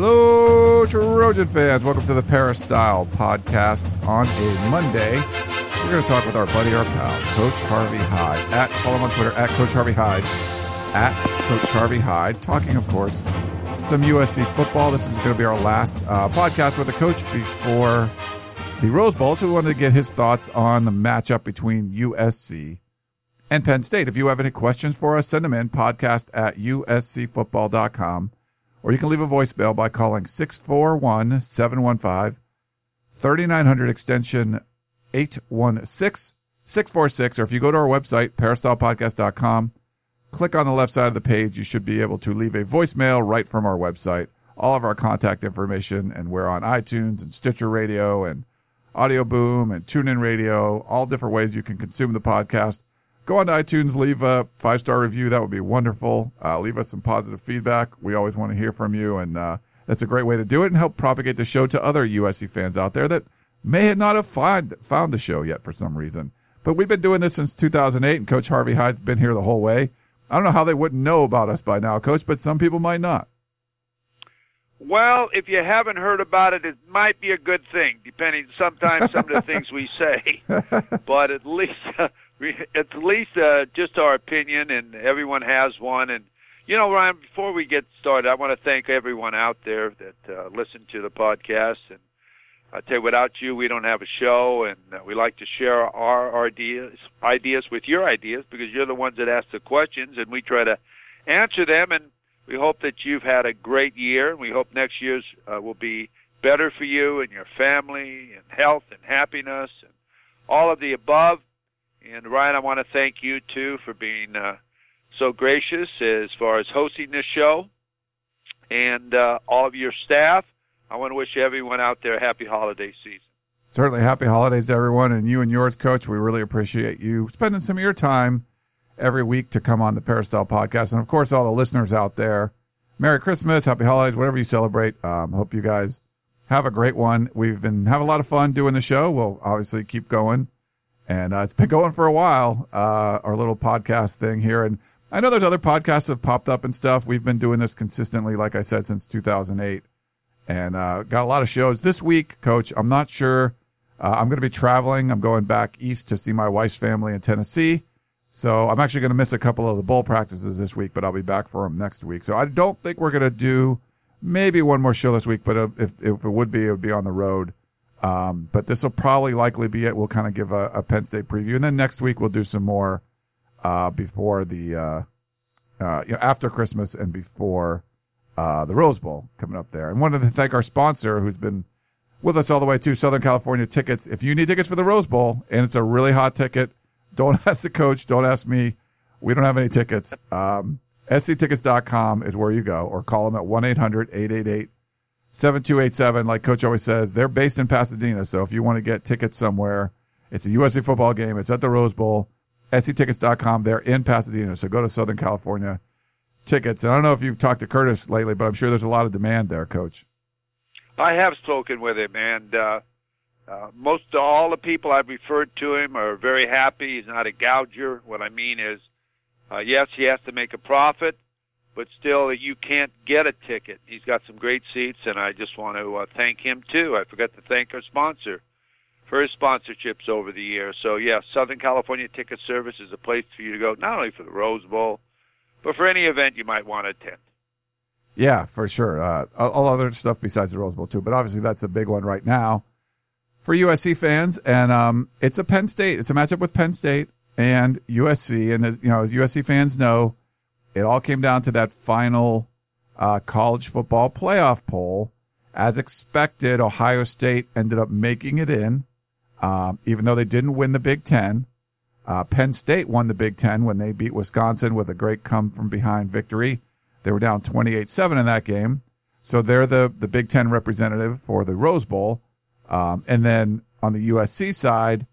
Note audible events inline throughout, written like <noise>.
Hello, Trojan fans. Welcome to the Peristyle podcast on a Monday. We're going to talk with our buddy, our pal, Coach Harvey Hyde. At follow him on Twitter at Coach Harvey Hyde. At Coach Harvey Hyde. Talking, of course, some USC football. This is going to be our last uh, podcast with the coach before the Rose Bowl. So we wanted to get his thoughts on the matchup between USC and Penn State. If you have any questions for us, send them in podcast at uscfootball.com or you can leave a voicemail by calling 641 715 3900 extension 816 646. Or if you go to our website, peristylepodcast.com, click on the left side of the page, you should be able to leave a voicemail right from our website. All of our contact information, and we're on iTunes and Stitcher Radio and Audio Boom and TuneIn Radio, all different ways you can consume the podcast go on to iTunes, leave a five star review. That would be wonderful. Uh, leave us some positive feedback. We always want to hear from you, and uh, that's a great way to do it and help propagate the show to other USC fans out there that may not have find, found the show yet for some reason. But we've been doing this since 2008, and Coach Harvey Hyde's been here the whole way. I don't know how they wouldn't know about us by now, Coach, but some people might not. Well, if you haven't heard about it, it might be a good thing, depending sometimes some of the things we say. <laughs> but at least at least uh, just our opinion, and everyone has one. And you know, Ryan, before we get started, I want to thank everyone out there that uh, listened to the podcast. And I tell you, without you, we don't have a show, and uh, we like to share our ideas ideas with your ideas because you're the ones that ask the questions, and we try to answer them. And we hope that you've had a great year, and we hope next year's uh, will be better for you and your family, and health and happiness, and all of the above. And Ryan, I want to thank you too for being uh, so gracious as far as hosting this show, and uh, all of your staff. I want to wish everyone out there a happy holiday season. Certainly, happy holidays, to everyone, and you and yours, Coach. We really appreciate you spending some of your time every week to come on the Peristyle podcast, and of course, all the listeners out there. Merry Christmas, Happy Holidays, whatever you celebrate. Um, hope you guys have a great one. We've been having a lot of fun doing the show. We'll obviously keep going and uh, it's been going for a while. Uh, our little podcast thing here, and I know there's other podcasts that have popped up and stuff. We've been doing this consistently, like I said, since 2008, and uh, got a lot of shows this week. Coach, I'm not sure. Uh, I'm going to be traveling. I'm going back east to see my wife's family in Tennessee. So I'm actually going to miss a couple of the bowl practices this week, but I'll be back for them next week. So I don't think we're going to do maybe one more show this week, but if, if it would be, it would be on the road. Um, but this will probably likely be it. We'll kind of give a, a, Penn State preview, and then next week we'll do some more uh, before the uh, uh, you know, after Christmas and before uh, the Rose Bowl coming up there. And wanted to thank our sponsor who's been with us all the way to Southern California tickets. If you need tickets for the Rose Bowl and it's a really hot ticket, don't <laughs> ask the coach, don't ask me. We don't have any tickets. Um, sctickets.com is where you go, or call them at one 888 7287, like Coach always says, they're based in Pasadena. So if you want to get tickets somewhere, it's a USC football game. It's at the Rose Bowl. SCTickets.com. They're in Pasadena. So go to Southern California tickets. And I don't know if you've talked to Curtis lately, but I'm sure there's a lot of demand there, Coach. I have spoken with him, and uh, uh, most all the people I've referred to him are very happy. He's not a gouger. What I mean is, uh, yes, he has to make a profit, but still you can't get a ticket. He's got some great seats, and I just want to uh, thank him too. I forgot to thank our sponsor for his sponsorships over the years. So yeah, Southern California Ticket Service is a place for you to go, not only for the Rose Bowl, but for any event you might want to attend. Yeah, for sure. Uh, all other stuff besides the Rose Bowl too, but obviously that's the big one right now for USC fans. And um, it's a Penn State. It's a matchup with Penn State and USC. And you know, as USC fans know, it all came down to that final uh, college football playoff poll. As expected, Ohio State ended up making it in, um, even though they didn't win the Big Ten. Uh, Penn State won the Big Ten when they beat Wisconsin with a great come from behind victory. They were down 28-7 in that game. So they're the, the Big Ten representative for the Rose Bowl. Um, and then on the USC side,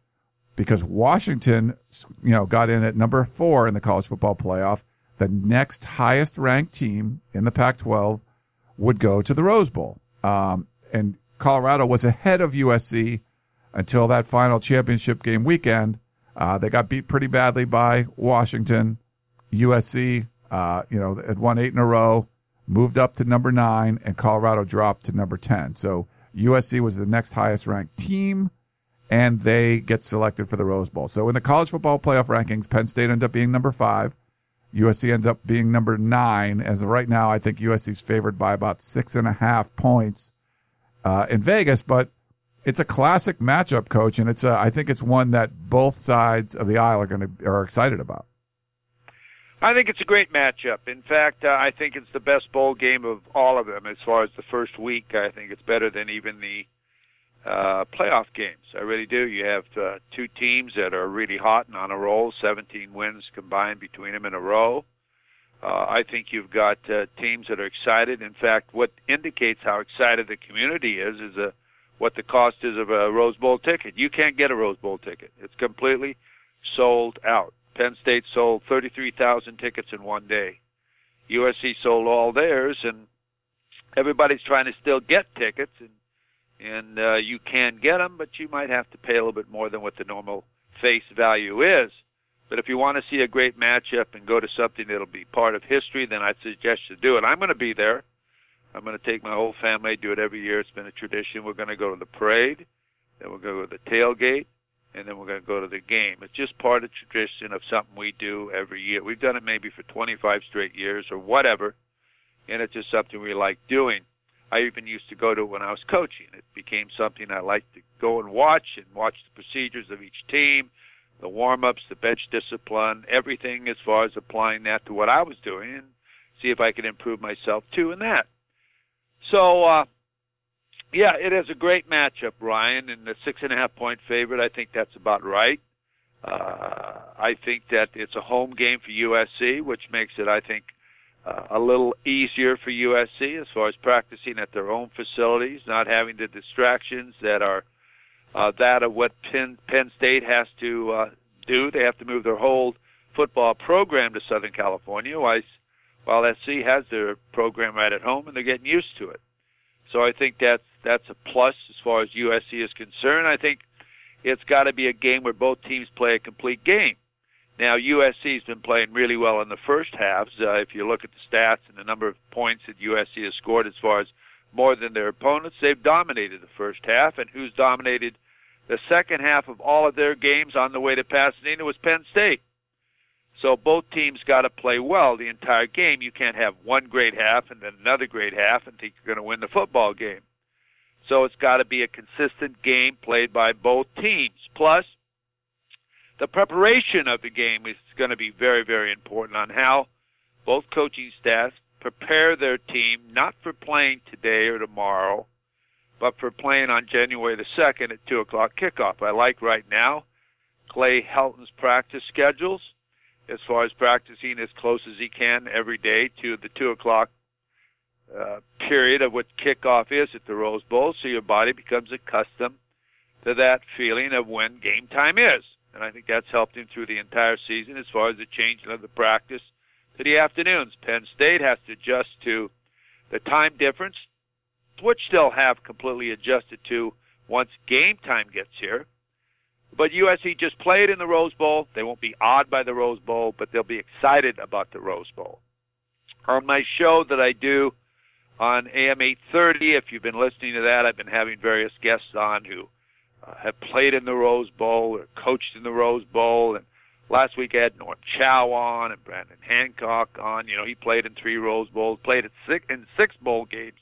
because Washington, you know, got in at number four in the college football playoff, the next highest ranked team in the Pac-12 would go to the Rose Bowl. Um, and Colorado was ahead of USC until that final championship game weekend. Uh, they got beat pretty badly by Washington. USC, uh, you know, had won eight in a row, moved up to number nine, and Colorado dropped to number 10. So USC was the next highest ranked team, and they get selected for the Rose Bowl. So in the college football playoff rankings, Penn State ended up being number five. USC ended up being number nine. As of right now, I think USC is favored by about six and a half points uh, in Vegas, but it's a classic matchup, coach, and it's a, I think it's one that both sides of the aisle are going to are excited about. I think it's a great matchup. In fact, uh, I think it's the best bowl game of all of them as far as the first week. I think it's better than even the uh, playoff games. I really do. You have uh, two teams that are really hot and on a roll, 17 wins combined between them in a row. Uh, I think you've got uh, teams that are excited. In fact, what indicates how excited the community is is uh, what the cost is of a Rose Bowl ticket. You can't get a Rose Bowl ticket. It's completely sold out. Penn State sold 33,000 tickets in one day. USC sold all theirs, and everybody's trying to still get tickets, and and uh, you can get them, but you might have to pay a little bit more than what the normal face value is. But if you want to see a great matchup and go to something that'll be part of history, then I'd suggest you do it. I'm going to be there. I'm going to take my whole family. Do it every year. It's been a tradition. We're going to go to the parade, then we're going to go to the tailgate, and then we're going to go to the game. It's just part of tradition of something we do every year. We've done it maybe for 25 straight years or whatever, and it's just something we like doing. I even used to go to when I was coaching. It became something I liked to go and watch and watch the procedures of each team the warm ups, the bench discipline, everything as far as applying that to what I was doing and see if I could improve myself too in that. So, uh, yeah, it is a great matchup, Ryan, and the six and a half point favorite. I think that's about right. Uh, I think that it's a home game for USC, which makes it, I think, uh, a little easier for USC as far as practicing at their own facilities, not having the distractions that are uh, that of what Penn, Penn State has to uh, do. They have to move their whole football program to Southern California, while, while SC has their program right at home, and they're getting used to it. So I think that's that's a plus as far as USC is concerned. I think it's got to be a game where both teams play a complete game. Now USC's been playing really well in the first halves. Uh, if you look at the stats and the number of points that USC has scored as far as more than their opponents, they've dominated the first half. And who's dominated the second half of all of their games on the way to Pasadena was Penn State. So both teams got to play well the entire game. You can't have one great half and then another great half and think you're going to win the football game. So it's got to be a consistent game played by both teams. Plus, the preparation of the game is going to be very, very important on how both coaching staffs prepare their team, not for playing today or tomorrow, but for playing on January the 2nd at 2 o'clock kickoff. I like right now Clay Helton's practice schedules as far as practicing as close as he can every day to the 2 o'clock uh, period of what kickoff is at the Rose Bowl, so your body becomes accustomed to that feeling of when game time is. And I think that's helped him through the entire season as far as the changing of the practice to the afternoons. Penn State has to adjust to the time difference which they'll have completely adjusted to once game time gets here. But USC just played in the Rose Bowl. They won't be awed by the Rose Bowl, but they'll be excited about the Rose Bowl. On my show that I do on AM 830, if you've been listening to that, I've been having various guests on who uh, have played in the Rose Bowl or coached in the Rose Bowl. And last week I had Norm Chow on and Brandon Hancock on. You know, he played in three Rose Bowls, played at six, in six bowl games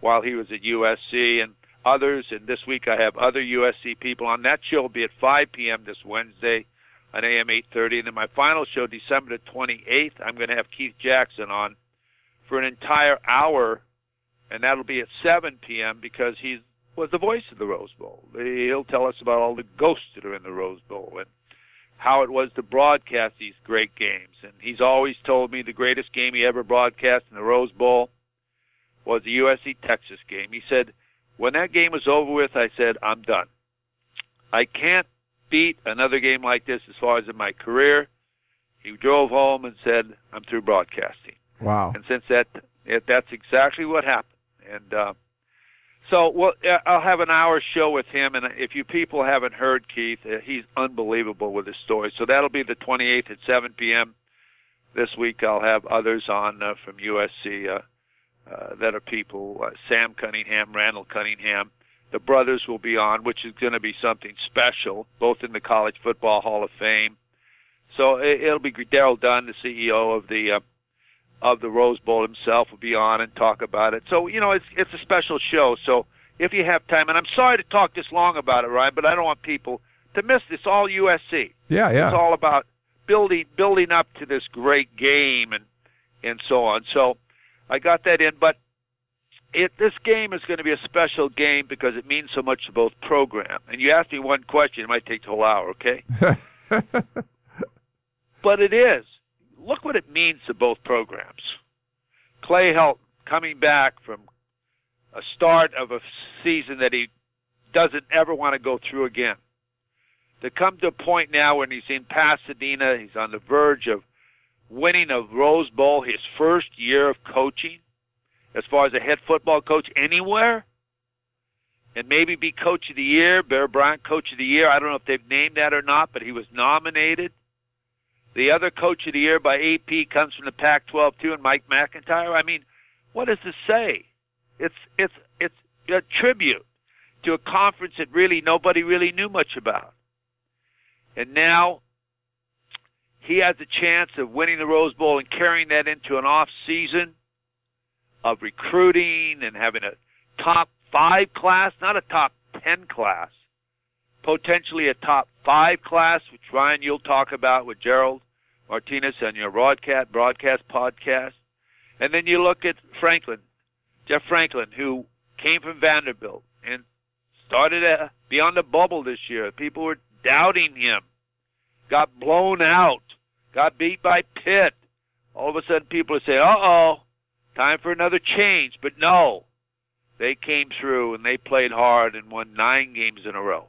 while he was at USC and others. And this week I have other USC people on. That show will be at 5 p.m. this Wednesday on AM 8:30. And then my final show, December the 28th, I'm going to have Keith Jackson on for an entire hour, and that'll be at 7 p.m. because he was the voice of the Rose Bowl. He'll tell us about all the ghosts that are in the Rose Bowl and how it was to broadcast these great games. And he's always told me the greatest game he ever broadcast in the Rose Bowl was the USC Texas game. He said When that game was over with, I said, I'm done. I can't beat another game like this as far as in my career. He drove home and said, I'm through broadcasting. Wow. And since that, it, that's exactly what happened. And, uh, so, well, I'll have an hour show with him, and if you people haven't heard Keith, uh, he's unbelievable with his story. So that'll be the 28th at 7 p.m. This week, I'll have others on uh, from USC uh, uh, that are people: uh, Sam Cunningham, Randall Cunningham. The brothers will be on, which is going to be something special, both in the College Football Hall of Fame. So it, it'll be Darryl Dunn, the CEO of the uh, of the Rose Bowl himself will be on and talk about it. So, you know, it's it's a special show. So if you have time, and I'm sorry to talk this long about it, Ryan, but I don't want people to miss this. All USC. Yeah, yeah. It's all about building building up to this great game and and so on. So I got that in, but it this game is going to be a special game because it means so much to both program. And you asked me one question, it might take the whole hour, okay? <laughs> but it is look what it means to both programs. Clay Helton coming back from a start of a season that he doesn't ever want to go through again. To come to a point now when he's in Pasadena, he's on the verge of winning a Rose Bowl, his first year of coaching, as far as a head football coach anywhere, and maybe be coach of the year, Bear Bryant coach of the year. I don't know if they've named that or not, but he was nominated. The other coach of the year by AP comes from the Pac-12 too, and Mike MacIntyre. I mean, what does this say? It's it's it's a tribute to a conference that really nobody really knew much about. And now he has a chance of winning the Rose Bowl and carrying that into an off season of recruiting and having a top five class, not a top ten class, potentially a top five class, which Ryan you'll talk about with Gerard Martinez on your broadcast broadcast podcast. And then you look at Franklin, Jeff Franklin, who came from Vanderbilt and started a, beyond the bubble this year. People were doubting him, got blown out, got beat by Pitt. All of a sudden, people saying, "Uh oh, time for another change." But no, they came through and they played hard and won nine games in a row.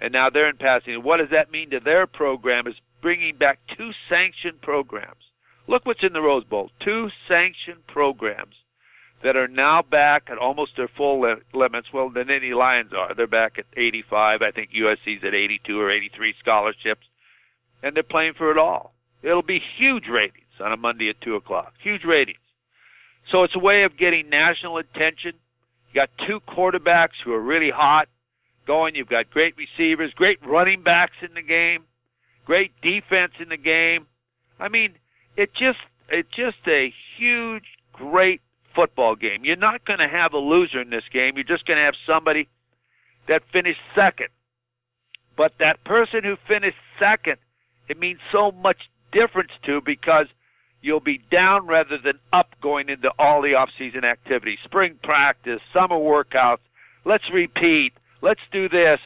And now they're in passing. What does that mean to their program? Is bringing back two sanctioned programs. Look what's in the Rose Bowl. Two sanctioned programs that are now back at almost their full li- limits. Well, the Nittany Lions are. They're back at 85. I think USC's at 82 or 83 scholarships. And they're playing for it all. It'll be huge ratings on a Monday at 2 o'clock. Huge ratings. So it's a way of getting national attention. You got two quarterbacks who are really hot going. You've got great receivers, great running backs in the game great defense in the game. I mean, it just it's just a huge, great football game. You're not going to have a loser in this game. You're just going to have somebody that finished second. But that person who finished second, it means so much difference to because you'll be down rather than up going into all the off-season activities, spring practice, summer workouts. Let's repeat. Let's do this.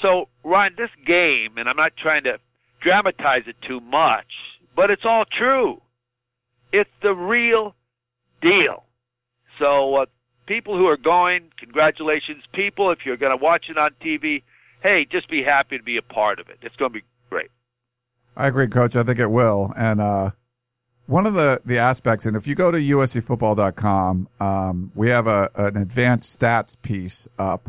So, Ryan, this game, and I'm not trying to dramatize it too much, but it's all true. It's the real deal. So, uh, people who are going, congratulations. People, if you're going to watch it on TV, hey, just be happy to be a part of it. It's going to be great. I agree, Coach. I think it will. And uh, one of the, the aspects, and if you go to uscfootball.com, um, we have a an advanced stats piece up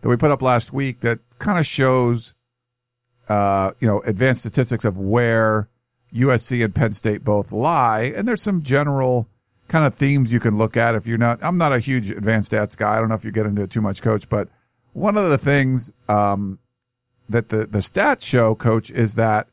that we put up last week that kind of shows uh, you know, advanced statistics of where USC and Penn State both lie. And there's some general kind of themes you can look at if you're not, I'm not a huge advanced stats guy. I don't know if you get into it too much, coach, but one of the things, um, that the, the stats show, coach, is that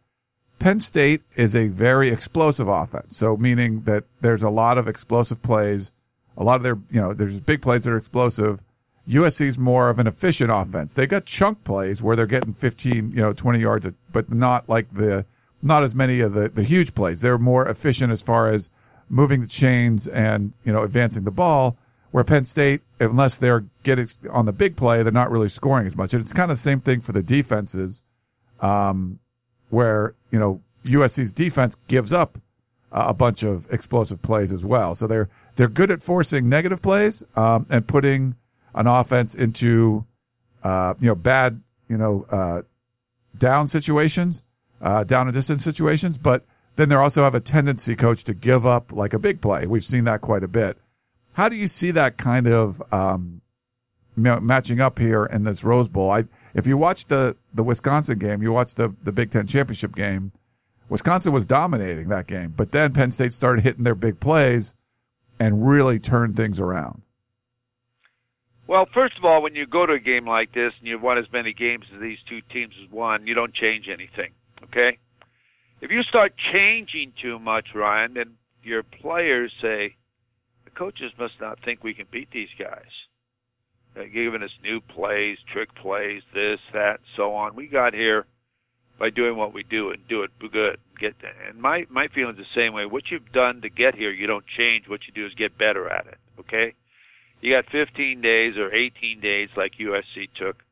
Penn State is a very explosive offense. So meaning that there's a lot of explosive plays, a lot of their, you know, there's big plays that are explosive USC's more of an efficient offense. They got chunk plays where they're getting 15, you know, 20 yards, but not like the, not as many of the, the huge plays. They're more efficient as far as moving the chains and, you know, advancing the ball. Where Penn State, unless they're getting on the big play, they're not really scoring as much. And it's kind of the same thing for the defenses, um, where, you know, USC's defense gives up a bunch of explosive plays as well. So they're, they're good at forcing negative plays, um, and putting, an offense into, uh, you know, bad, you know, uh, down situations, uh, down and distance situations, but then they also have a tendency, coach, to give up like a big play. We've seen that quite a bit. How do you see that kind of, um, matching up here in this Rose Bowl? I, if you watch the, the Wisconsin game, you watch the, the Big Ten championship game, Wisconsin was dominating that game, but then Penn State started hitting their big plays and really turned things around. Well, first of all, when you go to a game like this and you've won as many games as these two teams has won, you don't change anything. Okay? If you start changing too much, Ryan, then your players say, the coaches must not think we can beat these guys. They're giving us new plays, trick plays, this, that, and so on. We got here by doing what we do and do it good. Get and my my feeling's the same way. What you've done to get here, you don't change. What you do is get better at it. Okay, you got 15 days or 18 days like USC took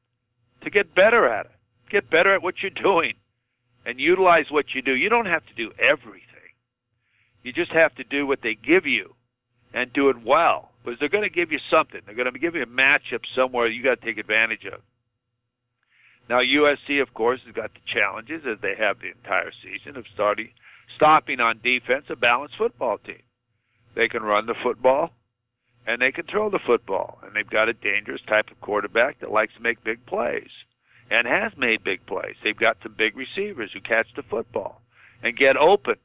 to get better at it. Get better at what you're doing and utilize what you do. You don't have to do everything. You just have to do what they give you and do it well. Because they're going to give you something. They're going to give you a matchup somewhere you got to take advantage of. Now USC, of course, has got the challenges as they have the entire season of starting stopping on defense a balanced football team. They can run the football and they can throw the football, and they've got a dangerous type of quarterback that likes to make big plays and has made big plays. They've got some big receivers who catch the football and get open.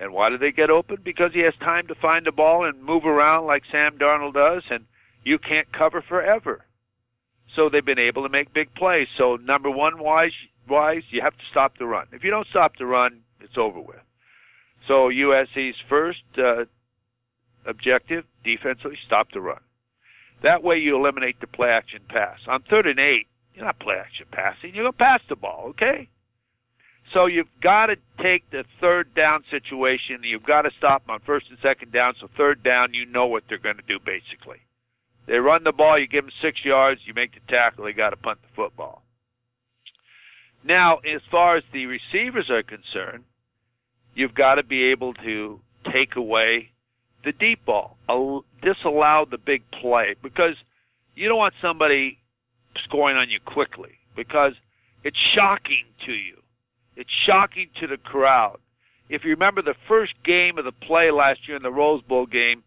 And why do they get open? Because he has time to find the ball and move around like Sam Darnold does, and you can't cover forever. So they've been able to make big plays. So number one, wise, wise, you have to stop the run. If you don't stop the run, it's over with. So USC's first uh, objective defensively, stop the run. That way you eliminate the play action pass. On third and eight, you're not play action passing. You're going to pass the ball, okay? So you've got to take the third down situation. You've got to stop them on first and second down. So third down, you know what they're going to do basically. They run the ball, you give them six yards, you make the tackle, they got to punt the football. Now, as far as the receivers are concerned, you've got to be able to take away the deep ball, disallow the big play, because you don't want somebody scoring on you quickly, because it's shocking to you. It's shocking to the crowd. If you remember the first game of the play last year in the Rose Bowl game,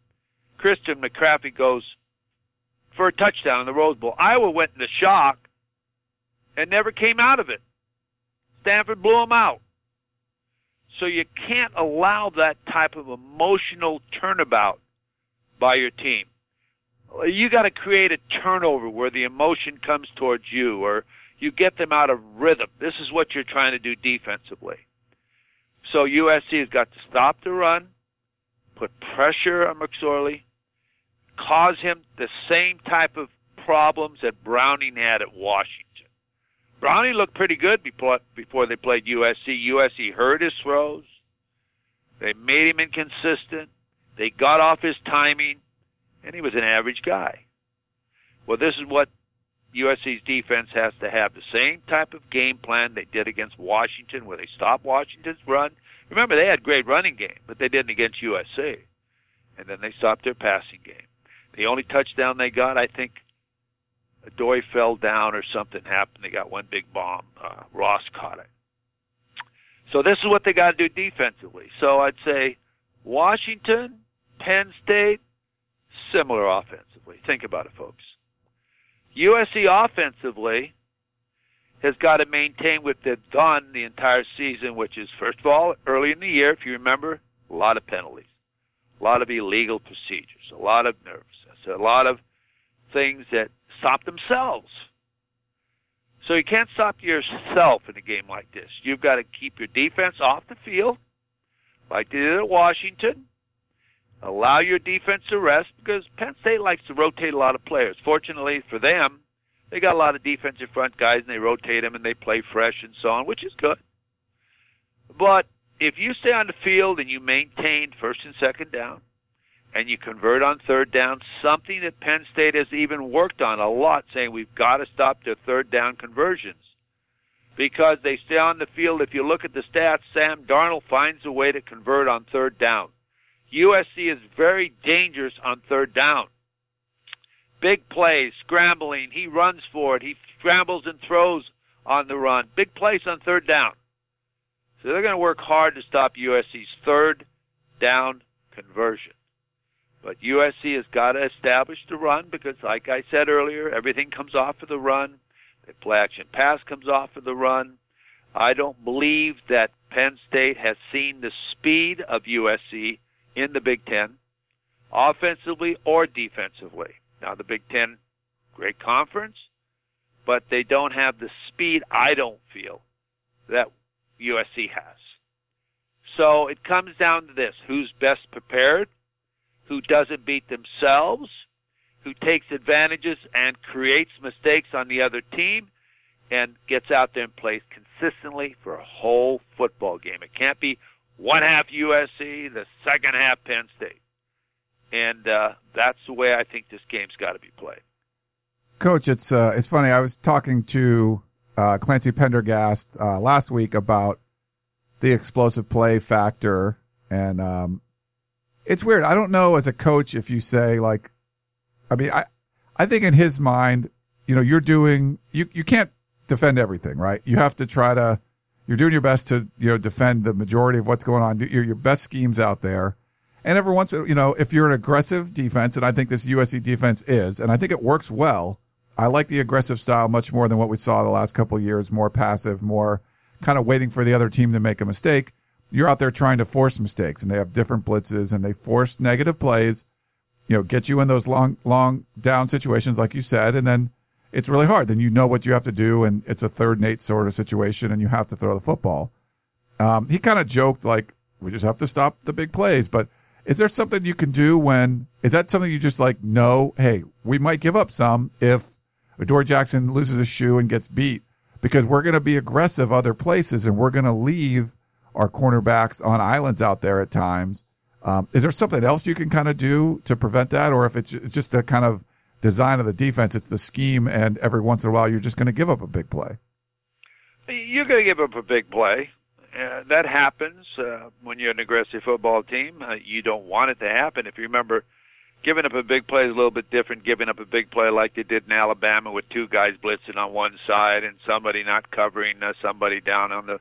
Christian McCaffrey goes for a touchdown in the Rose Bowl. Iowa went into shock and never came out of it. Stanford blew them out. So you can't allow that type of emotional turnabout by your team. You got to create a turnover where the emotion comes towards you or you get them out of rhythm. This is what you're trying to do defensively. So USC has got to stop the run, put pressure on McSorley, cause him the same type of problems that Browning had at Washington. Browning looked pretty good before, before they played USC. USC hurt his throws. They made him inconsistent. They got off his timing, and he was an average guy. Well, this is what USC's defense has to have the same type of game plan they did against Washington, where they stopped Washington's run. Remember, they had great running game, but they didn't against USC. And then they stopped their passing game. The only touchdown they got, I think, doy fell down or something happened. They got one big bomb. Uh, Ross caught it. So this is what they got to do defensively. So I'd say Washington, Penn State, similar offensively. Think about it, folks. USC offensively has got to maintain what they've done the entire season, which is, first of all, early in the year, if you remember, a lot of penalties, a lot of illegal procedures, a lot of nerves a lot of things that stop themselves. So you can't stop yourself in a game like this. You've got to keep your defense off the field, like they did at Washington. Allow your defense to rest because Penn State likes to rotate a lot of players. Fortunately for them, they got a lot of defensive front guys and they rotate them and they play fresh and so on, which is good. But if you stay on the field and you maintain first and second down, and you convert on third down, something that Penn State has even worked on a lot, saying we've got to stop their third down conversions. Because they stay on the field. If you look at the stats, Sam Darnold finds a way to convert on third down. USC is very dangerous on third down. Big plays, scrambling. He runs for it. He scrambles and throws on the run. Big plays on third down. So they're going to work hard to stop USC's third down conversion. But USC has got to establish the run because, like I said earlier, everything comes off of the run. The play action pass comes off of the run. I don't believe that Penn State has seen the speed of USC in the Big Ten, offensively or defensively. Now, the Big Ten, great conference, but they don't have the speed, I don't feel, that USC has. So it comes down to this who's best prepared, who doesn't beat themselves, who takes advantages and creates mistakes on the other team, and gets out there and plays consistently for a whole football game. It can't be one half USC, the second half Penn State. And uh, that's the way I think this game's got to be played. Coach, it's uh, it's funny. I was talking to uh, Clancy Pendergast uh, last week about the explosive play factor, and um, it's weird. I don't know as a coach if you say like, I mean, I I think in his mind, you know, you're doing you you can't defend everything, right? You have to try to you're doing your best to you know defend the majority of what's going on. Your your best schemes out there. And every once, you know, if you're an aggressive defense, and I think this USC defense is, and I think it works well, I like the aggressive style much more than what we saw the last couple years, more passive, more kind of waiting for the other team to make a mistake. You're out there trying to force mistakes and they have different blitzes and they force negative plays, you know, get you in those long, long down situations, like you said. And then it's really hard. Then you know what you have to do. And it's a third and eight sort of situation and you have to throw the football. Um, he kind of joked like, we just have to stop the big plays, but is there something you can do when, is that something you just like know, hey, we might give up some if Adoree Jackson loses a shoe and gets beat because we're going to be aggressive other places and we're going to leave our cornerbacks on islands out there at times. Um, is there something else you can kind of do to prevent that? Or if it's, it's just the kind of design of the defense, it's the scheme and every once in a while you're just going to give up a big play. You're going to give up a big play. Uh, that happens uh, when you're an aggressive football team. Uh, you don't want it to happen. If you remember – giving up a big play is a little bit different. Giving up a big play like they did in Alabama with two guys blitzing on one side and somebody not covering uh, somebody down on the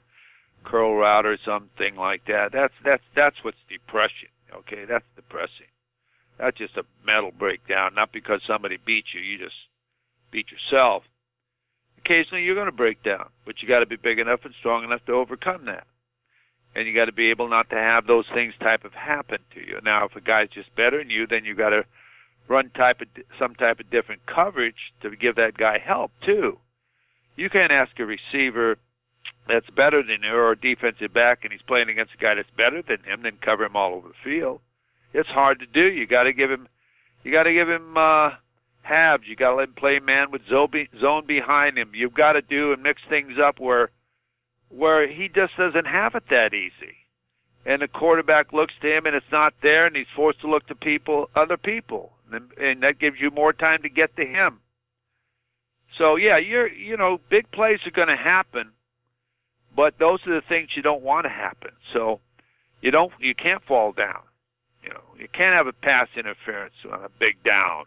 curl route or something like that. That's that's that's what's depression. Okay, that's depressing. That's just a mental breakdown. Not because somebody beat you, you just beat yourself. Occasionally you're going to break down, but you got to be big enough and strong enough to overcome that and you got to be able not to have those things type of happen to you. Now, if a guy's just better than you, then you got to run type of some type of different coverage to give that guy help too. You can't ask a receiver that's better than you a defensive back and he's playing against a guy that's better than him, then cover him all over the field. It's hard to do. You got to give him, you got to give him uh, halves. You got to let him play man with zone behind him. You've got to do and mix things up where where he just doesn't have it that easy. And the quarterback looks to him and it's not there and he's forced to look to people, other people. And, and that gives you more time to get to him. So yeah, you're, you know, big plays are going to happen, but those are the things you don't want to happen. So you don't, you can't fall down. You know, you can't have a pass interference on a big down.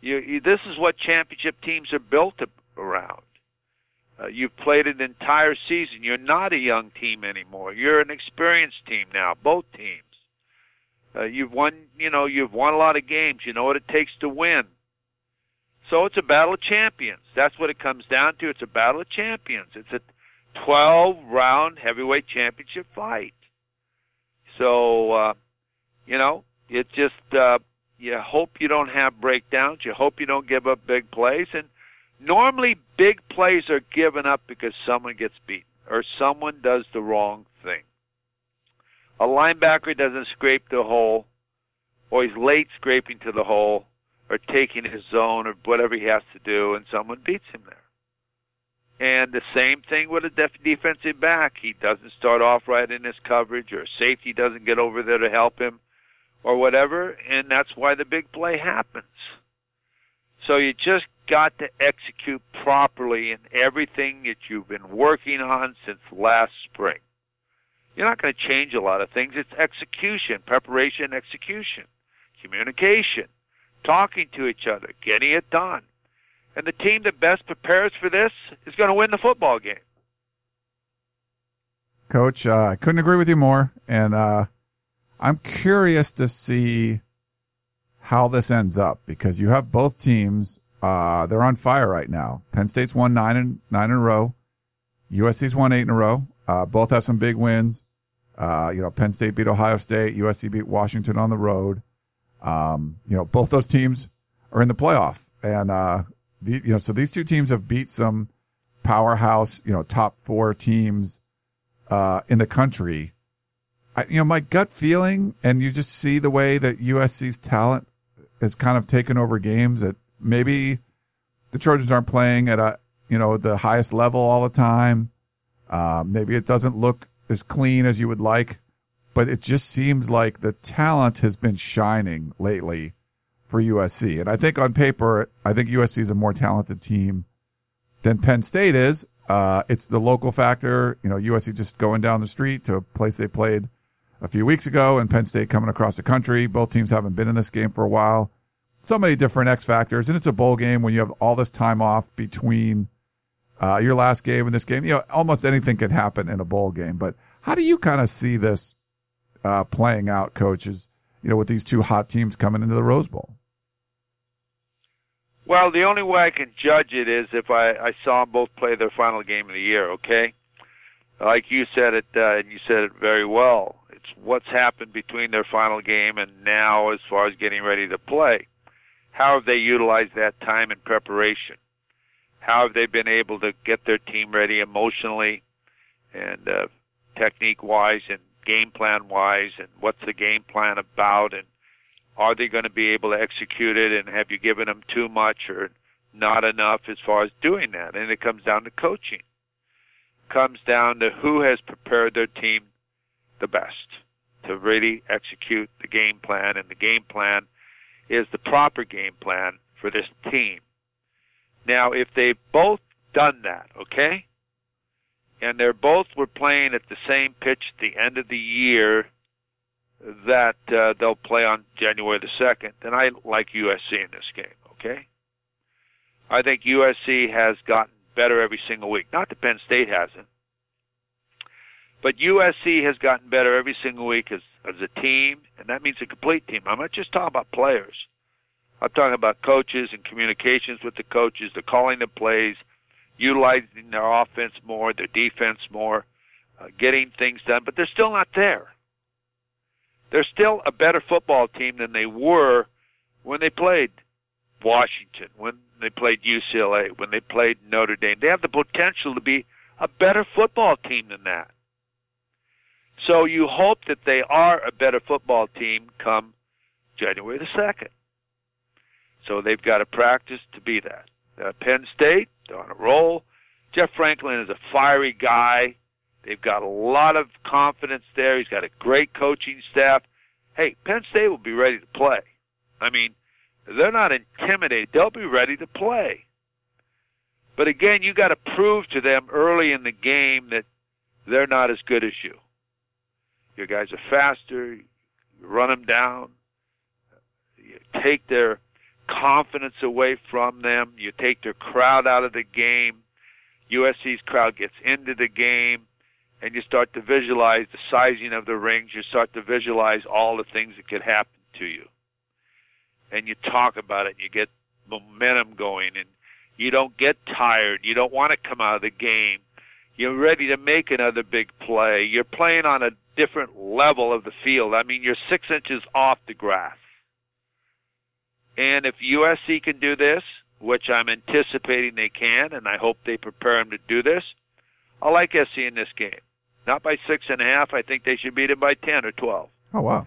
You, you this is what championship teams are built around. Uh, you've played an entire season. You're not a young team anymore. You're an experienced team now, both teams. Uh, you've won, you know, you've won a lot of games. You know what it takes to win. So it's a battle of champions. That's what it comes down to. It's a battle of champions. It's a 12 round heavyweight championship fight. So, uh, you know, it just, uh, you hope you don't have breakdowns. You hope you don't give up big plays. And Normally, big plays are given up because someone gets beaten or someone does the wrong thing. A linebacker doesn't scrape the hole, or he's late scraping to the hole, or taking his zone, or whatever he has to do, and someone beats him there. And the same thing with a def- defensive back. He doesn't start off right in his coverage, or safety doesn't get over there to help him, or whatever, and that's why the big play happens. So you just got to execute properly in everything that you've been working on since last spring. You're not going to change a lot of things. It's execution, preparation, execution, communication, talking to each other, getting it done. And the team that best prepares for this is going to win the football game. Coach, uh, I couldn't agree with you more. And uh, I'm curious to see how this ends up because you have both teams. Uh, they're on fire right now. Penn State's won nine and nine in a row. USC's won eight in a row. Uh, both have some big wins. Uh, you know, Penn State beat Ohio State. USC beat Washington on the road. Um, you know, both those teams are in the playoff. And, uh, the, you know, so these two teams have beat some powerhouse, you know, top four teams, uh, in the country. I, you know, my gut feeling, and you just see the way that USC's talent has kind of taken over games that maybe the Trojans aren't playing at a, you know, the highest level all the time. Uh, maybe it doesn't look as clean as you would like, but it just seems like the talent has been shining lately for USC. And I think on paper, I think USC is a more talented team than Penn State is. Uh, it's the local factor, you know, USC just going down the street to a place they played a few weeks ago and Penn State coming across the country. Both teams haven't been in this game for a while. So many different X factors and it's a bowl game when you have all this time off between uh, your last game and this game. You know, almost anything can happen in a bowl game, but how do you kind of see this, uh, playing out, coaches, you know, with these two hot teams coming into the Rose Bowl? Well, the only way I can judge it is if I, I saw them both play their final game of the year, okay? Like you said it, uh, and you said it very well. It's what's happened between their final game and now as far as getting ready to play. How have they utilized that time in preparation? How have they been able to get their team ready emotionally and uh, technique wise and game plan wise and what's the game plan about and are they going to be able to execute it and have you given them too much or not enough as far as doing that? And it comes down to coaching. It comes down to who has prepared their team the best to really execute the game plan and the game plan is the proper game plan for this team. Now, if they've both done that, okay, and they're both were playing at the same pitch at the end of the year that uh, they'll play on January the 2nd, then I like USC in this game, okay? I think USC has gotten better every single week. Not that Penn State hasn't. But USC has gotten better every single week as, as a team, and that means a complete team. I'm not just talking about players. I'm talking about coaches and communications with the coaches, the calling the plays, utilizing their offense more, their defense more, uh, getting things done, but they're still not there. They're still a better football team than they were when they played Washington, when they played UCLA, when they played Notre Dame. They have the potential to be a better football team than that. So you hope that they are a better football team come January the 2nd. So they've got to practice to be that. Uh, Penn State, they're on a roll. Jeff Franklin is a fiery guy. They've got a lot of confidence there. He's got a great coaching staff. Hey, Penn State will be ready to play. I mean, they're not intimidated. They'll be ready to play. But again, you got to prove to them early in the game that they're not as good as you. Your guys are faster. You run them down. You take their confidence away from them. You take their crowd out of the game. USC's crowd gets into the game, and you start to visualize the sizing of the rings. You start to visualize all the things that could happen to you. And you talk about it, and you get momentum going, and you don't get tired. You don't want to come out of the game. You're ready to make another big play. You're playing on a different level of the field. I mean, you're six inches off the grass. And if USC can do this, which I'm anticipating they can, and I hope they prepare them to do this, I like SC in this game. Not by six and a half. I think they should beat it by ten or twelve. Oh wow!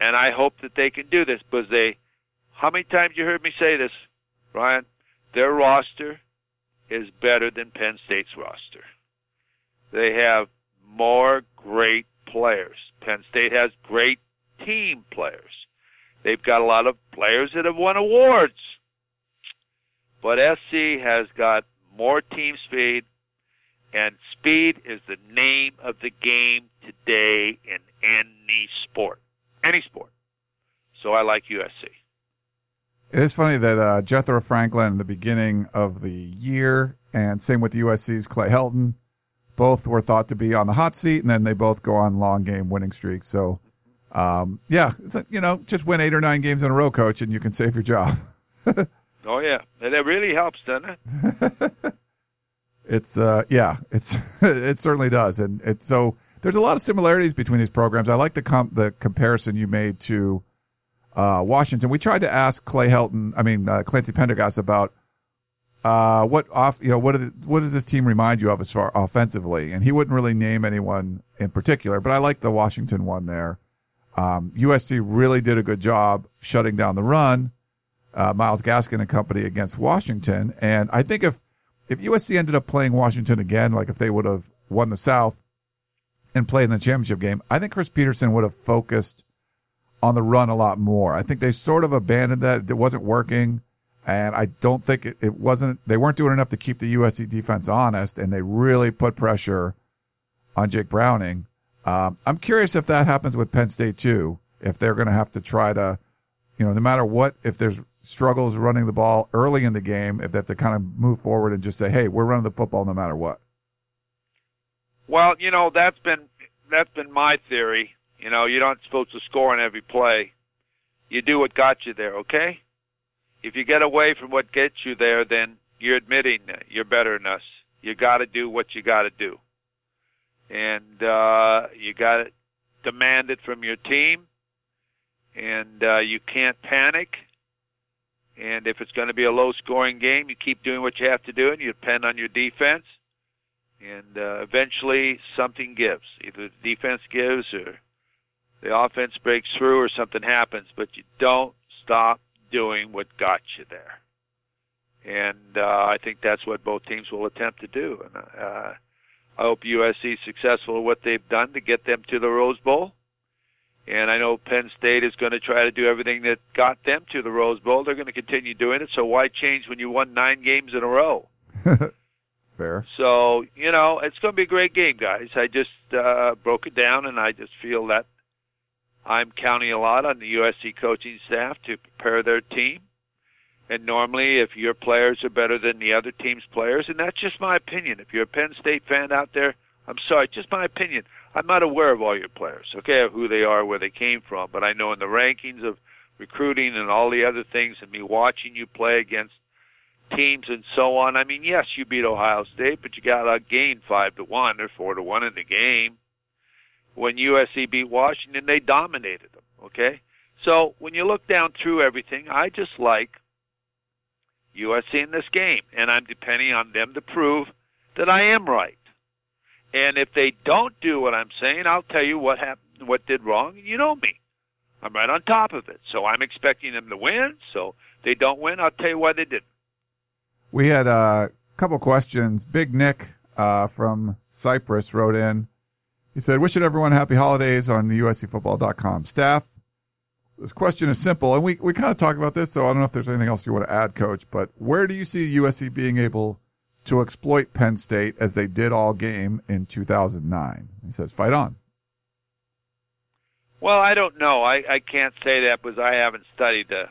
And I hope that they can do this because they. How many times you heard me say this, Ryan? Their roster is better than Penn State's roster. They have more great players. Penn State has great team players. They've got a lot of players that have won awards. But SC has got more team speed, and speed is the name of the game today in any sport. Any sport. So I like USC. It is funny that uh, Jethro Franklin, in the beginning of the year, and same with USC's Clay Helton, both were thought to be on the hot seat, and then they both go on long game winning streaks. So, um, yeah, a, you know, just win eight or nine games in a row, coach, and you can save your job. <laughs> oh yeah, and it really helps, doesn't it? <laughs> it's uh, yeah, it's <laughs> it certainly does, and it's so there's a lot of similarities between these programs. I like the comp the comparison you made to uh, Washington. We tried to ask Clay Helton, I mean uh, Clancy Pendergast about uh, what off, you know, what, the, what does this team remind you of as far offensively? And he wouldn't really name anyone in particular, but I like the Washington one there. Um, USC really did a good job shutting down the run, uh, Myles Gaskin and company against Washington. And I think if, if USC ended up playing Washington again, like if they would have won the South and played in the championship game, I think Chris Petersen would have focused on the run a lot more. I think they sort of abandoned that. It wasn't working. And I don't think it, it, wasn't, they weren't doing enough to keep the USC defense honest and they really put pressure on Jake Browning. Um, I'm curious if that happens with Penn State too, if they're going to have to try to, you know, no matter what, if there's struggles running the ball early in the game, if they have to kind of move forward and just say, Hey, we're running the football no matter what. Well, you know, that's been, that's been my theory. You know, you're not supposed to score on every play. You do what got you there, okay? if you get away from what gets you there, then you're admitting that you're better than us. You got to do what you got to do, and uh, you got to demand it from your team, and uh, you can't panic. And if it's going to be a low-scoring game, you keep doing what you have to do, and you depend on your defense. And uh, eventually, something gives. Either the defense gives, or the offense breaks through, or something happens. But you don't stop doing what got you there. And uh, I think that's what both teams will attempt to do. And uh, I hope USC is successful in what they've done to get them to the Rose Bowl. And I know Penn State is going to try to do everything that got them to the Rose Bowl. They're going to continue doing it. So why change when you won nine games in a row? <laughs> Fair. So you know it's going to be a great game, guys. I just uh, broke it down, and I just feel that I'm counting a lot on the USC coaching staff to prepare their team. And normally, if your players are better than the other team's players, and that's just my opinion. If you're a Penn State fan out there, I'm sorry, just my opinion. I'm not aware of all your players, okay, of who they are, where they came from, but I know in the rankings of recruiting and all the other things, and me watching you play against teams and so on. I mean, yes, you beat Ohio State, but you got outgained five to one or four to one in the game when USC beat Washington, they dominated them. Okay, so when you look down through everything, I just like USC in this game, and I'm depending on them to prove that I am right. And if they don't do what I'm saying, I'll tell you what happened, what did wrong. And you know me. I'm right on top of it. So I'm expecting them to win. So they don't win. I'll tell you why they didn't. We had a couple questions. Big Nick uh, from Cyprus wrote in. He said, wishing everyone happy holidays on the USCfootball.com staff. This question is simple, and we, we kind of talked about this, so I don't know if there's anything else you want to add, Coach, but where do you see USC being able to exploit Penn State as they did all game in 2009? He says, fight on. Well, I don't know. I, I can't say that because I haven't studied the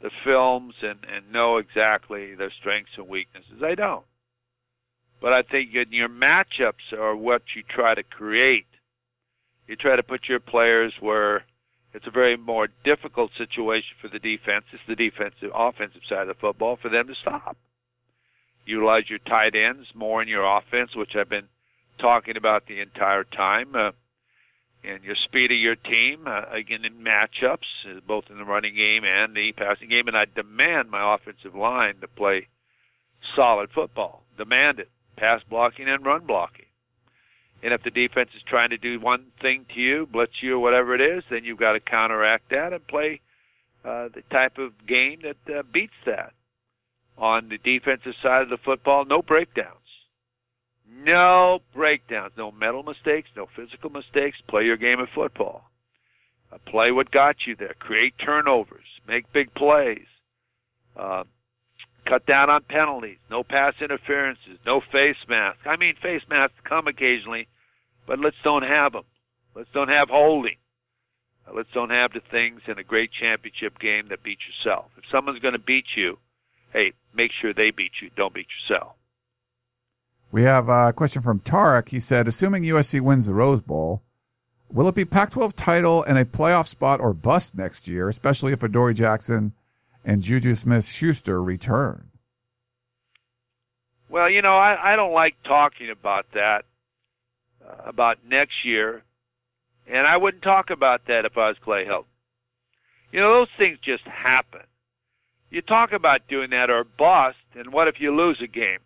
the films and, and know exactly their strengths and weaknesses. I don't. But I think in your matchups are what you try to create. You try to put your players where it's a very more difficult situation for the defense. It's the defensive, offensive side of the football for them to stop. Utilize your tight ends more in your offense, which I've been talking about the entire time. Uh, and your speed of your team, uh, again, in matchups, uh, both in the running game and the passing game. And I demand my offensive line to play solid football. Demand it pass blocking and run blocking. And if the defense is trying to do one thing to you, blitz you or whatever it is, then you've got to counteract that and play uh, the type of game that uh, beats that. On the defensive side of the football, no breakdowns. No breakdowns. No mental mistakes, no physical mistakes. Play your game of football. Uh, play what got you there. Create turnovers. Make big plays. Uh, cut down on penalties, no pass interferences, no face masks. I mean, face masks come occasionally, but let's don't have them. Let's don't have holding. Let's don't have the things in a great championship game that beat yourself. If someone's going to beat you, hey, make sure they beat you. Don't beat yourself. We have a question from Tarek. He said, assuming USC wins the Rose Bowl, will it be Pac-12 title and a playoff spot or bust next year, especially if Adoree Jackson and Juju Smith-Schuster return? Well, you know, I, I don't like talking about that, uh, about next year, and I wouldn't talk about that if I was Clay Helton. You know, those things just happen. You talk about doing that or bust, and what if you lose a game?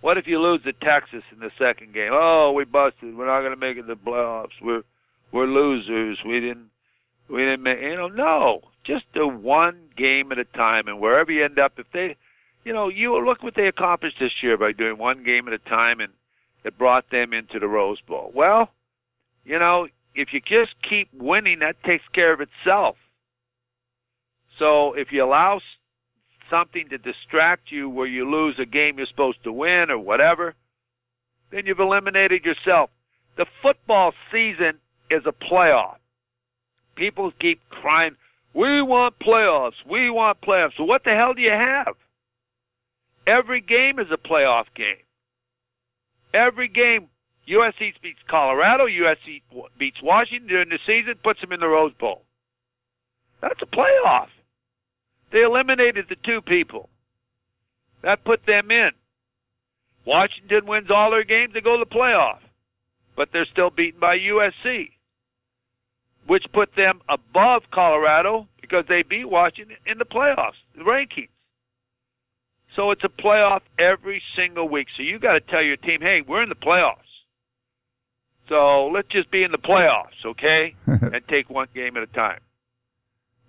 What if you lose to Texas in the second game? Oh, we busted. We're not going to make it to the playoffs. We're we're losers. We didn't we didn't make you know no. Just do one game at a time, and wherever you end up, if they, you know, you look what they accomplished this year by doing one game at a time, and it brought them into the Rose Bowl. Well, you know, if you just keep winning, that takes care of itself. So if you allow something to distract you where you lose a game you're supposed to win or whatever, then you've eliminated yourself. The football season is a playoff. People keep crying, we want playoffs, we want playoffs. So what the hell do you have? Every game is a playoff game. Every game, USC beats Colorado, USC beats Washington during the season, puts them in the Rose Bowl. That's a playoff. They eliminated the two people. That put them in. Washington wins all their games, they go to the playoff. But they're still beaten by USC, which put them above Colorado because they beat Washington in the playoffs, the rankings. So it's a playoff every single week. So you got to tell your team, hey, we're in the playoffs. So let's just be in the playoffs, okay? <laughs> and take one game at a time.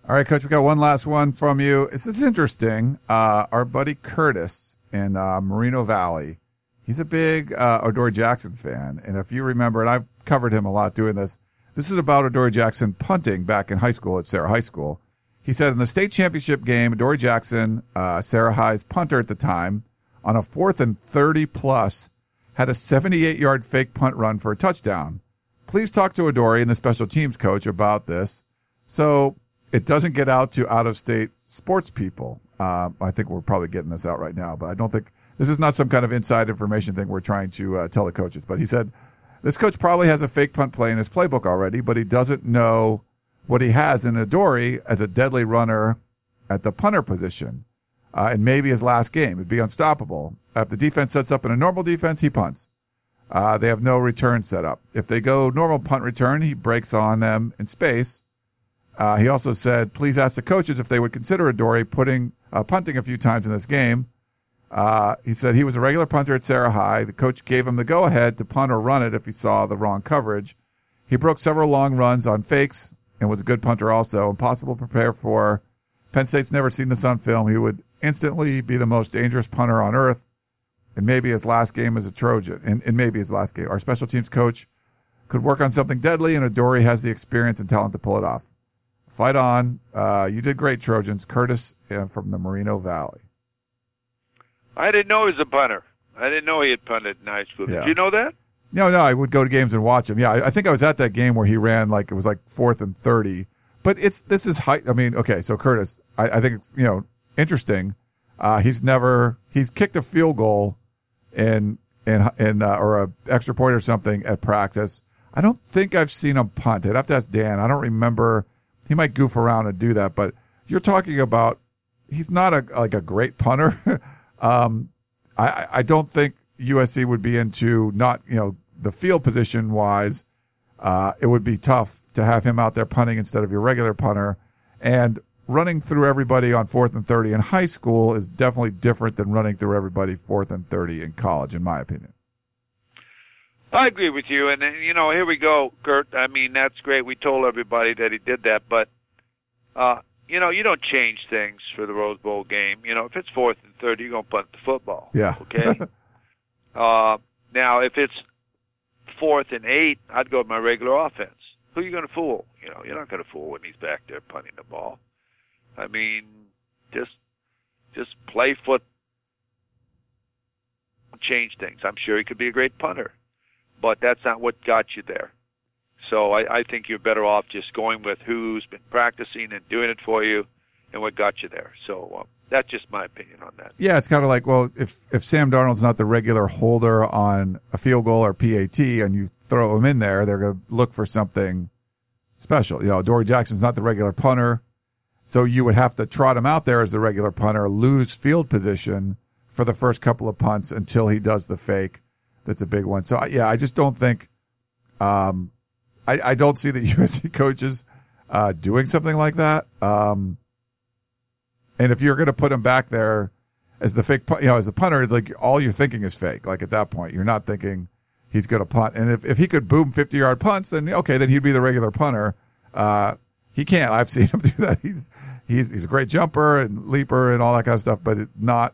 All right, coach, we got one last one from you. This is interesting. Uh, our buddy Curtis in uh, Moreno Valley, he's a big uh, Adoree Jackson fan. And if you remember, and I've covered him a lot doing this, this is about Adoree Jackson punting back in high school at Serra High School. He said in the state championship game, Adoree Jackson, uh, Serra High's punter at the time, on a fourth and 30 plus, had a 78 yard fake punt run for a touchdown. Please talk to Adoree and the special teams coach about this. So it doesn't get out to out of state sports people. Uh, I think we're probably getting this out right now, but I don't think this is not some kind of inside information thing we're trying to uh, tell the coaches. But he said this coach probably has a fake punt play in his playbook already, but he doesn't know what he has in Adoree as a deadly runner at the punter position. Uh, and maybe his last game would be unstoppable. If the defense sets up in a normal defense, he punts. Uh, they have no return set up. If they go normal punt return, he breaks on them in space uh, he also said, please ask the coaches if they would consider Adoree putting uh, punting a few times in this game. Uh, he said he was a regular punter at Serra High. The coach gave him the go ahead to punt or run it if he saw the wrong coverage. He broke several long runs on fakes and was a good punter also. Impossible to prepare for. Penn State's never seen this on film. He would instantly be the most dangerous punter on earth. And maybe his last game as a Trojan. And, and maybe his last game. Our special teams coach could work on something deadly and Adoree has the experience and talent to pull it off. Fight on. Uh, you did great, Trojans. Curtis uh, from the Moreno Valley. I didn't know he was a punter. I didn't know he had punted in high school. Yeah. Did you know that? No, no. I would go to games and watch him. Yeah, I, I think I was at that game where he ran like it was like fourth and thirty. But it's this is high. I mean, okay. So Curtis, I, I think it's you know interesting. Uh, he's never he's kicked a field goal in in in uh, or a extra point or something at practice. I don't think I've seen him punt. I'd have to ask Dan. I don't remember he might goof around and do that, but you're talking about he's not a like a great punter. <laughs> um, I I don't think USC would be into not you know the field position wise. Uh, it would be tough to have him out there punting instead of your regular punter, and running through everybody on fourth and thirty in high school is definitely different than running through everybody fourth and thirty in college, in my opinion. I agree with you, and you know, here we go, Kurt. I mean, that's great. We told everybody that he did that, but uh, you know, you don't change things for the Rose Bowl game. You know, if it's fourth and third, you're gonna punt the football. Yeah. Okay. <laughs> uh, now, if it's fourth and eight, I'd go with my regular offense. Who are you gonna fool? You know, you're not gonna fool when he's back there punting the ball. I mean, just just play foot. Change things. I'm sure he could be a great punter but that's not what got you there. So I, I think you're better off just going with who's been practicing and doing it for you, and what got you there. So um, that's just my opinion on that. Yeah, it's kind of like, well, if if Sam Darnold's not the regular holder on a field goal or PAT, and you throw him in there, they're going to look for something special. You know, Adoree Jackson's not the regular punter, so you would have to trot him out there as the regular punter, lose field position for the first couple of punts until he does the fake. That's a big one. So yeah, I just don't think, um, I, I don't see the <laughs> USC coaches, uh, doing something like that. Um, and if you're going to put him back there as the fake, you know, as a punter, it's like all you're thinking is fake. Like at that point, you're not thinking he's going to punt. And if, if he could boom 50 yard punts, then okay, then he'd be the regular punter. Uh, he can't. I've <laughs> seen him do that. He's, he's, he's a great jumper and leaper and all that kind of stuff, but not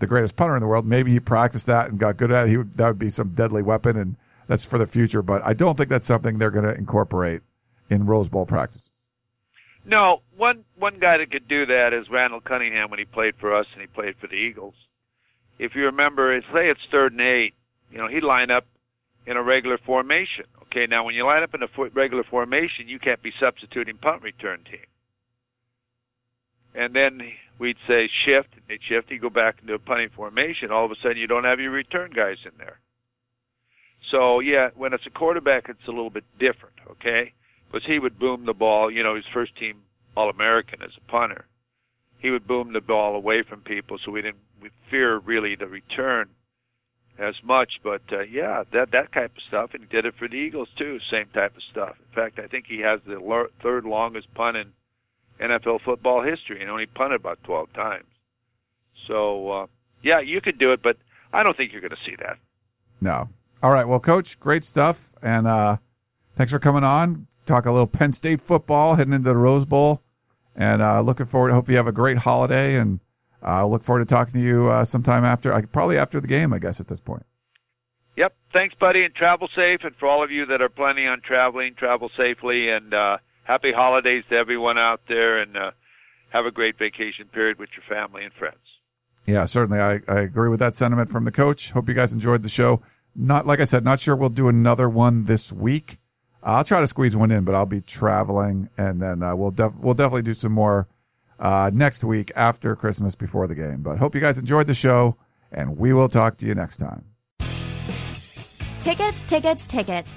the greatest punter in the world. Maybe he practiced that and got good at it. He would, that would be some deadly weapon and that's for the future, but I don't think that's something they're going to incorporate in Rose Bowl practices. No, one one guy that could do that is Randall Cunningham when he played for us and he played for the Eagles. If you remember, say it's third and eight, you know he'd line up in a regular formation. Okay, now when you line up in a regular formation, you can't be substituting punt return team. And then we'd say shift, and they'd shift. You go back into a punting formation. All of a sudden, you don't have your return guys in there. So yeah, when it's a quarterback, it's a little bit different. Okay, was he would boom the ball. You know, his first team All American as a punter. He would boom the ball away from people, so we didn't we fear really the return as much. But uh, yeah, that that type of stuff, and he did it for the Eagles too. Same type of stuff. In fact, I think he has the third longest punt in NFL football history, and only punted about 12 times. So uh, yeah, you could do it, but I don't think you're going to see that. No. All right. Well, Coach, great stuff, and uh, thanks for coming on talk a little Penn State football heading into the Rose Bowl. And uh, looking forward. Hope you have a great holiday, and I uh, look forward to talking to you uh, sometime after, probably after the game, I guess, at this point. Yep. Thanks, buddy, and travel safe. And for all of you that are planning on traveling, travel safely, and uh, happy holidays to everyone out there, and uh, have a great vacation period with your family and friends. Yeah, certainly. I, I agree with that sentiment from the coach. Hope you guys enjoyed the show. Not like I said, not sure we'll do another one this week. I'll try to squeeze one in, but I'll be traveling, and then uh, we'll def- we'll definitely do some more uh, next week after Christmas before the game. But hope you guys enjoyed the show, and we will talk to you next time. Tickets, tickets, tickets.